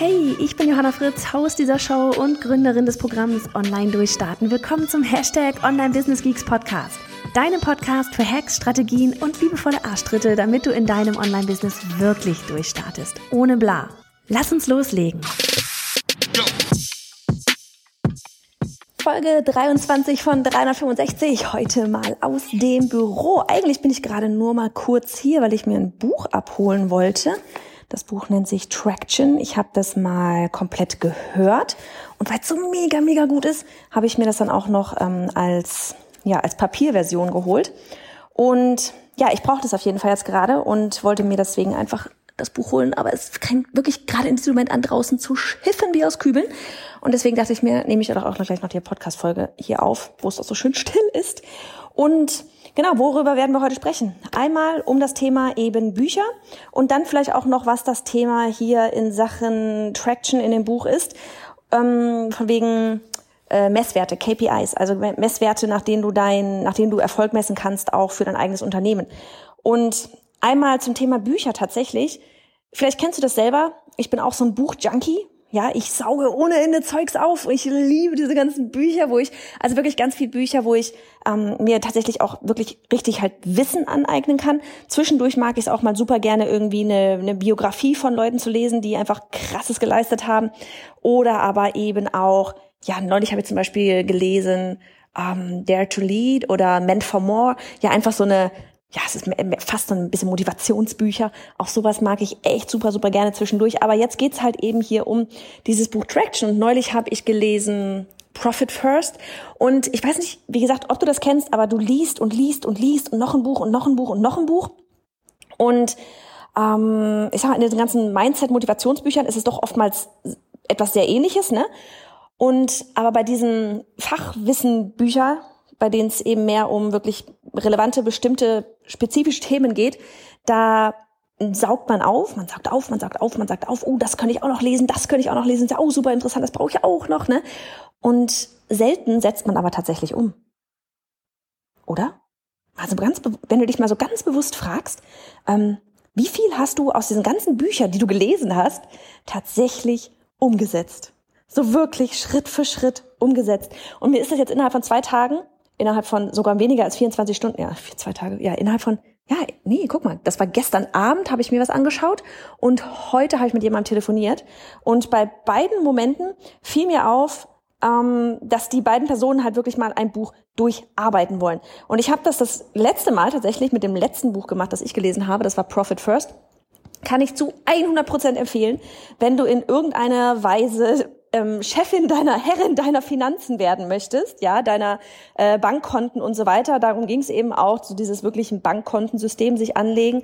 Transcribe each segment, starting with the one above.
Hey, ich bin Johanna Fritz, Haus dieser Show und Gründerin des Programms Online Durchstarten. Willkommen zum Hashtag Online Business Geeks Podcast. Deinem Podcast für Hacks, Strategien und liebevolle Arschtritte, damit du in deinem Online-Business wirklich durchstartest. Ohne bla. Lass uns loslegen. Folge 23 von 365, heute mal aus dem Büro. Eigentlich bin ich gerade nur mal kurz hier, weil ich mir ein Buch abholen wollte. Das Buch nennt sich Traction. Ich habe das mal komplett gehört und weil es so mega, mega gut ist, habe ich mir das dann auch noch ähm, als, ja, als Papierversion geholt. Und ja, ich brauche das auf jeden Fall jetzt gerade und wollte mir deswegen einfach das Buch holen, aber es fängt wirklich gerade in diesem Moment an, draußen zu schiffen wie aus Kübeln. Und deswegen dachte ich mir, nehme ich auch gleich noch die Podcast-Folge hier auf, wo es auch so schön still ist. Und genau, worüber werden wir heute sprechen? Einmal um das Thema eben Bücher und dann vielleicht auch noch, was das Thema hier in Sachen Traction in dem Buch ist. Ähm, von wegen äh, Messwerte, KPIs, also Messwerte, nach denen du dein, nach denen du Erfolg messen kannst, auch für dein eigenes Unternehmen. Und einmal zum Thema Bücher tatsächlich. Vielleicht kennst du das selber. Ich bin auch so ein Buchjunkie. Ja, ich sauge ohne Ende Zeugs auf. Ich liebe diese ganzen Bücher, wo ich, also wirklich ganz viel Bücher, wo ich ähm, mir tatsächlich auch wirklich richtig halt Wissen aneignen kann. Zwischendurch mag ich es auch mal super gerne, irgendwie eine, eine Biografie von Leuten zu lesen, die einfach krasses geleistet haben. Oder aber eben auch, ja, neulich habe ich zum Beispiel gelesen, ähm, Dare to Lead oder Meant for More. Ja, einfach so eine ja, es ist fast so ein bisschen Motivationsbücher. Auch sowas mag ich echt super, super gerne zwischendurch. Aber jetzt geht's halt eben hier um dieses Buch Traction. Und neulich habe ich gelesen Profit First. Und ich weiß nicht, wie gesagt, ob du das kennst, aber du liest und liest und liest und noch ein Buch und noch ein Buch und noch ein Buch. Und ähm, ich sag mal, in diesen ganzen Mindset-Motivationsbüchern ist es doch oftmals etwas sehr ähnliches, ne? Und aber bei diesen Fachwissenbücher, bei denen es eben mehr um wirklich relevante, bestimmte, spezifische Themen geht, da saugt man auf, man sagt auf, man sagt auf, man sagt auf, oh, das könnte ich auch noch lesen, das könnte ich auch noch lesen, ist auch super interessant, das brauche ich auch noch, ne? Und selten setzt man aber tatsächlich um. Oder? Also ganz, wenn du dich mal so ganz bewusst fragst, ähm, wie viel hast du aus diesen ganzen Büchern, die du gelesen hast, tatsächlich umgesetzt? So wirklich Schritt für Schritt umgesetzt. Und mir ist das jetzt innerhalb von zwei Tagen innerhalb von sogar weniger als 24 Stunden, ja, zwei Tage, ja, innerhalb von, ja, nee, guck mal, das war gestern Abend, habe ich mir was angeschaut und heute habe ich mit jemandem telefoniert. Und bei beiden Momenten fiel mir auf, ähm, dass die beiden Personen halt wirklich mal ein Buch durcharbeiten wollen. Und ich habe das das letzte Mal tatsächlich mit dem letzten Buch gemacht, das ich gelesen habe, das war Profit First kann ich zu 100 Prozent empfehlen, wenn du in irgendeiner Weise ähm, Chefin deiner Herrin deiner Finanzen werden möchtest, ja, deiner äh, Bankkonten und so weiter. Darum ging es eben auch, so dieses wirklichen Bankkontensystem sich anlegen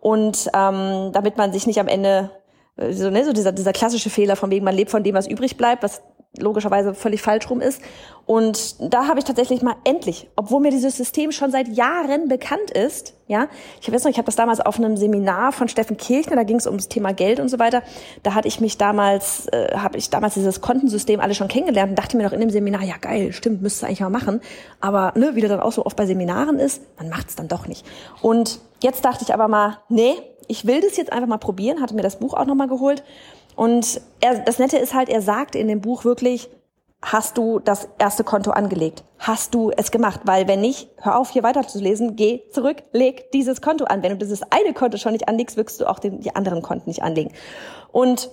und ähm, damit man sich nicht am Ende äh, so, ne, so dieser, dieser klassische Fehler von wegen, man lebt von dem, was übrig bleibt, was logischerweise völlig falsch rum ist. Und da habe ich tatsächlich mal endlich, obwohl mir dieses System schon seit Jahren bekannt ist, ja, ich weiß noch, ich habe das damals auf einem Seminar von Steffen Kirchner, da ging es ums Thema Geld und so weiter. Da hatte ich mich damals, äh, habe ich damals dieses Kontensystem alle schon kennengelernt und dachte mir noch in dem Seminar, ja geil, stimmt, müsste eigentlich mal machen. Aber ne, wie das dann auch so oft bei Seminaren ist, man macht es dann doch nicht. Und jetzt dachte ich aber mal, nee, ich will das jetzt einfach mal probieren, hatte mir das Buch auch nochmal geholt und er, das Nette ist halt, er sagt in dem Buch wirklich, hast du das erste Konto angelegt? Hast du es gemacht? Weil wenn nicht, hör auf, hier weiterzulesen, geh zurück, leg dieses Konto an. Wenn du dieses eine Konto schon nicht anlegst, wirst du auch den, die anderen Konten nicht anlegen. Und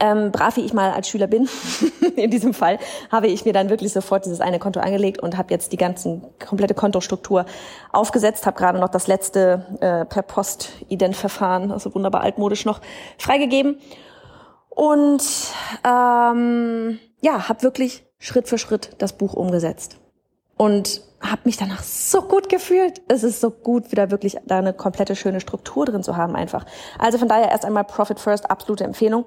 ähm, brav wie ich mal als Schüler bin, in diesem Fall, habe ich mir dann wirklich sofort dieses eine Konto angelegt und habe jetzt die ganzen komplette Kontostruktur aufgesetzt, habe gerade noch das letzte äh, per Post-Ident-Verfahren, also wunderbar altmodisch noch, freigegeben und ähm, ja, habe wirklich Schritt für Schritt das Buch umgesetzt und habe mich danach so gut gefühlt. Es ist so gut, wieder wirklich da eine komplette schöne Struktur drin zu haben einfach. Also von daher erst einmal Profit First, absolute Empfehlung.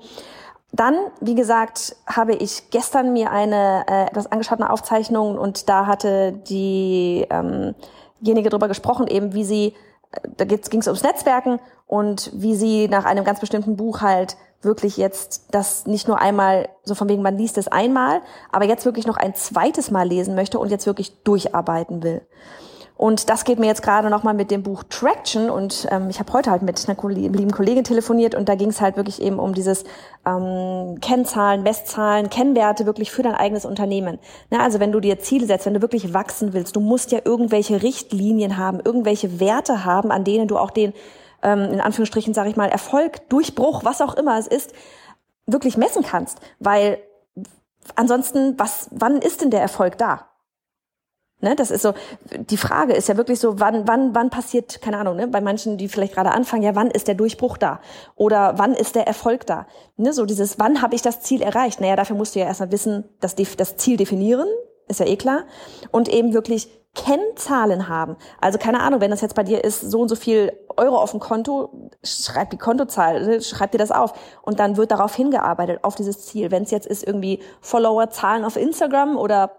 Dann, wie gesagt, habe ich gestern mir eine äh, etwas angeschaut eine Aufzeichnung und da hatte die ähm, diejenige darüber gesprochen, eben wie sie, äh, da ging es ums Netzwerken und wie sie nach einem ganz bestimmten Buch halt wirklich jetzt das nicht nur einmal, so von wegen, man liest es einmal, aber jetzt wirklich noch ein zweites Mal lesen möchte und jetzt wirklich durcharbeiten will. Und das geht mir jetzt gerade nochmal mit dem Buch Traction. Und ähm, ich habe heute halt mit einer lieben Kollegin telefoniert und da ging es halt wirklich eben um dieses ähm, Kennzahlen, Messzahlen, Kennwerte wirklich für dein eigenes Unternehmen. Na, also wenn du dir Ziele setzt, wenn du wirklich wachsen willst, du musst ja irgendwelche Richtlinien haben, irgendwelche Werte haben, an denen du auch den, ähm, in Anführungsstrichen sage ich mal, Erfolg, Durchbruch, was auch immer es ist, wirklich messen kannst. Weil ansonsten, was, wann ist denn der Erfolg da? Ne, das ist so, die Frage ist ja wirklich so, wann, wann, wann passiert, keine Ahnung, ne, bei manchen, die vielleicht gerade anfangen, ja, wann ist der Durchbruch da? Oder wann ist der Erfolg da? Ne, so dieses, wann habe ich das Ziel erreicht? Naja, dafür musst du ja erstmal wissen, die, das Ziel definieren, ist ja eh klar. Und eben wirklich Kennzahlen haben. Also keine Ahnung, wenn das jetzt bei dir ist, so und so viel Euro auf dem Konto, schreib die Kontozahl, ne, schreib dir das auf. Und dann wird darauf hingearbeitet, auf dieses Ziel. Wenn es jetzt ist irgendwie Follower-Zahlen auf Instagram oder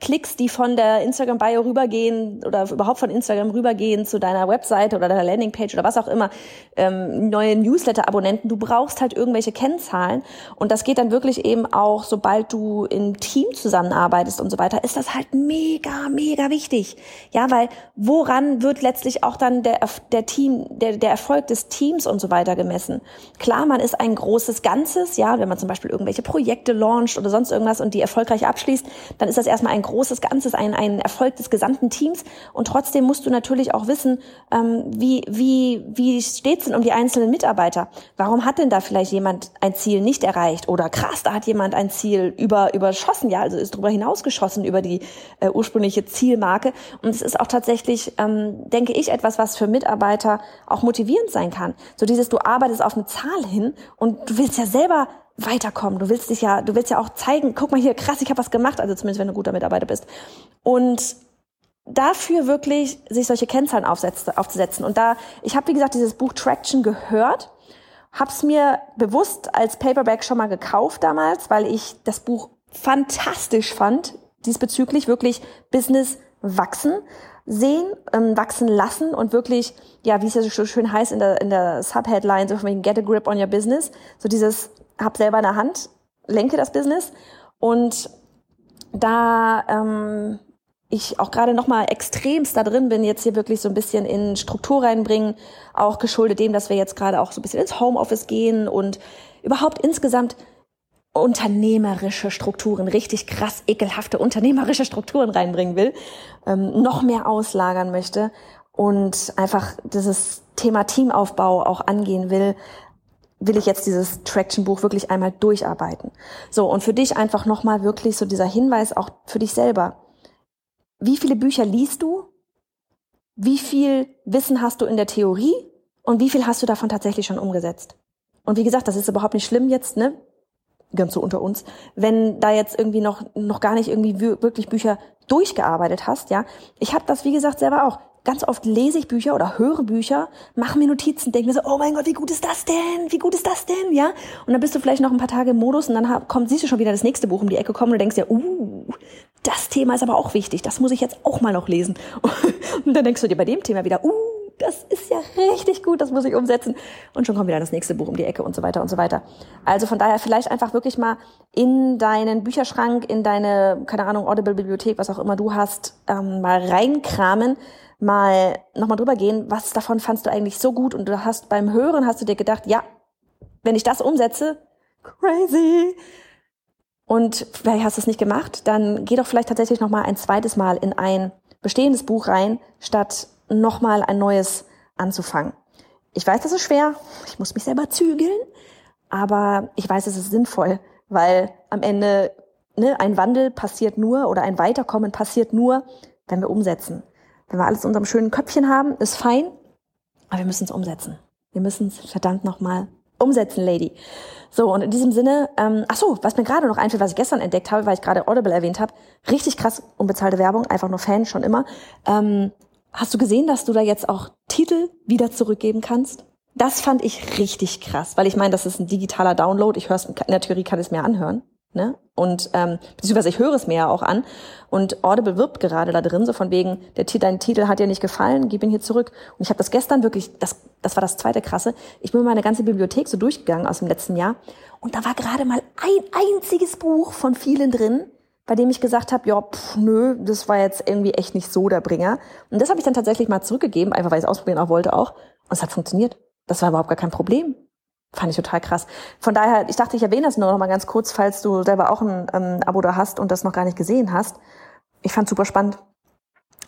Klicks, die von der Instagram-Bio rübergehen oder überhaupt von Instagram rübergehen zu deiner Webseite oder deiner Landingpage oder was auch immer, ähm, neue Newsletter-Abonnenten, du brauchst halt irgendwelche Kennzahlen und das geht dann wirklich eben auch, sobald du im Team zusammenarbeitest und so weiter, ist das halt mega, mega wichtig. Ja, weil woran wird letztlich auch dann der, der Team, der, der Erfolg des Teams und so weiter gemessen? Klar, man ist ein großes Ganzes, ja, wenn man zum Beispiel irgendwelche Projekte launcht oder sonst irgendwas und die erfolgreich abschließt, dann ist das erstmal ein großes Ganzes, ein, ein Erfolg des gesamten Teams. Und trotzdem musst du natürlich auch wissen, ähm, wie, wie, wie steht's denn um die einzelnen Mitarbeiter? Warum hat denn da vielleicht jemand ein Ziel nicht erreicht? Oder krass, da hat jemand ein Ziel über, überschossen, ja, also ist darüber hinausgeschossen über die äh, ursprüngliche Zielmarke. Und es ist auch tatsächlich, ähm, denke ich, etwas, was für Mitarbeiter auch motivierend sein kann. So dieses, du arbeitest auf eine Zahl hin und du willst ja selber weiterkommen. Du willst dich ja, du willst ja auch zeigen, guck mal hier, krass, ich habe was gemacht, also zumindest wenn du guter Mitarbeiter bist. Und dafür wirklich sich solche Kennzahlen aufzusetzen. Und da, ich habe wie gesagt dieses Buch Traction gehört, hab's mir bewusst als Paperback schon mal gekauft damals, weil ich das Buch fantastisch fand, diesbezüglich wirklich Business wachsen sehen, ähm, wachsen lassen und wirklich, ja, wie es ja so schön heißt in der, in der Subheadline, so von wegen Get a Grip on Your Business, so dieses habe selber in der Hand, lenke das Business. Und da ähm, ich auch gerade noch mal extremst da drin bin, jetzt hier wirklich so ein bisschen in Struktur reinbringen, auch geschuldet dem, dass wir jetzt gerade auch so ein bisschen ins Homeoffice gehen und überhaupt insgesamt unternehmerische Strukturen, richtig krass ekelhafte unternehmerische Strukturen reinbringen will, ähm, noch mehr auslagern möchte und einfach dieses Thema Teamaufbau auch angehen will, will ich jetzt dieses Traction-Buch wirklich einmal durcharbeiten. So, und für dich einfach nochmal wirklich so dieser Hinweis auch für dich selber. Wie viele Bücher liest du? Wie viel Wissen hast du in der Theorie? Und wie viel hast du davon tatsächlich schon umgesetzt? Und wie gesagt, das ist überhaupt nicht schlimm jetzt, ne? Ganz so unter uns. Wenn da jetzt irgendwie noch, noch gar nicht irgendwie wirklich Bücher durchgearbeitet hast, ja. Ich habe das, wie gesagt, selber auch ganz oft lese ich Bücher oder höre Bücher, mache mir Notizen, denke mir so, oh mein Gott, wie gut ist das denn? Wie gut ist das denn? Ja? Und dann bist du vielleicht noch ein paar Tage im Modus und dann kommt, siehst du schon wieder das nächste Buch um die Ecke kommen und denkst dir, uh, das Thema ist aber auch wichtig, das muss ich jetzt auch mal noch lesen. Und dann denkst du dir bei dem Thema wieder, uh, das ist ja richtig gut, das muss ich umsetzen. Und schon kommt wieder das nächste Buch um die Ecke und so weiter und so weiter. Also von daher vielleicht einfach wirklich mal in deinen Bücherschrank, in deine, keine Ahnung, Audible-Bibliothek, was auch immer du hast, ähm, mal reinkramen mal nochmal drüber gehen, was davon fandst du eigentlich so gut und du hast beim Hören hast du dir gedacht, ja, wenn ich das umsetze, crazy. Und vielleicht hast du es nicht gemacht, dann geh doch vielleicht tatsächlich nochmal ein zweites Mal in ein bestehendes Buch rein, statt nochmal ein neues anzufangen. Ich weiß, das ist schwer, ich muss mich selber zügeln, aber ich weiß, es ist sinnvoll, weil am Ende ne, ein Wandel passiert nur oder ein Weiterkommen passiert nur, wenn wir umsetzen. Wenn wir alles in unserem schönen Köpfchen haben, ist fein, aber wir müssen es umsetzen. Wir müssen es verdammt nochmal umsetzen, Lady. So, und in diesem Sinne, ähm, ach so, was mir gerade noch einfällt, was ich gestern entdeckt habe, weil ich gerade Audible erwähnt habe, richtig krass unbezahlte Werbung, einfach nur Fan, schon immer. Ähm, hast du gesehen, dass du da jetzt auch Titel wieder zurückgeben kannst? das fand ich richtig krass, weil ich meine, das ist ein digitaler Download. Ich höre es in der Theorie kann es mir anhören. Ne? Und ähm, beziehungsweise ich höre es mir ja auch an. Und Audible wirbt gerade da drin, so von wegen, der dein Titel hat dir nicht gefallen, gib ihn hier zurück. Und ich habe das gestern wirklich, das, das war das zweite krasse. Ich bin meine ganze Bibliothek so durchgegangen aus dem letzten Jahr. Und da war gerade mal ein einziges Buch von vielen drin, bei dem ich gesagt habe, ja, pff, nö, das war jetzt irgendwie echt nicht so der Bringer. Und das habe ich dann tatsächlich mal zurückgegeben, einfach weil ich es ausprobieren auch wollte auch. Und es hat funktioniert. Das war überhaupt gar kein Problem. Fand ich total krass. Von daher, ich dachte, ich erwähne das nur noch mal ganz kurz, falls du selber auch ein ähm, Abo da hast und das noch gar nicht gesehen hast. Ich fand super spannend.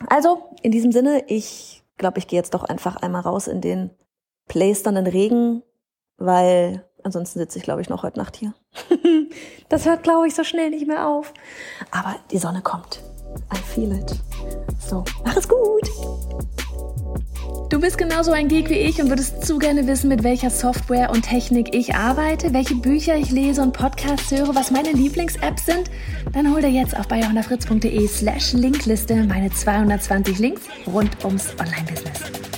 Also, in diesem Sinne, ich glaube, ich gehe jetzt doch einfach einmal raus in den plästernden Regen, weil ansonsten sitze ich, glaube ich, noch heute Nacht hier. das hört, glaube ich, so schnell nicht mehr auf. Aber die Sonne kommt. I feel it. So, mach es gut. Du bist genauso ein Geek wie ich und würdest zu gerne wissen, mit welcher Software und Technik ich arbeite, welche Bücher ich lese und Podcasts höre, was meine Lieblings-Apps sind? Dann hol dir jetzt auf bayerhonderfritz.de slash Linkliste meine 220 Links rund ums Online-Business.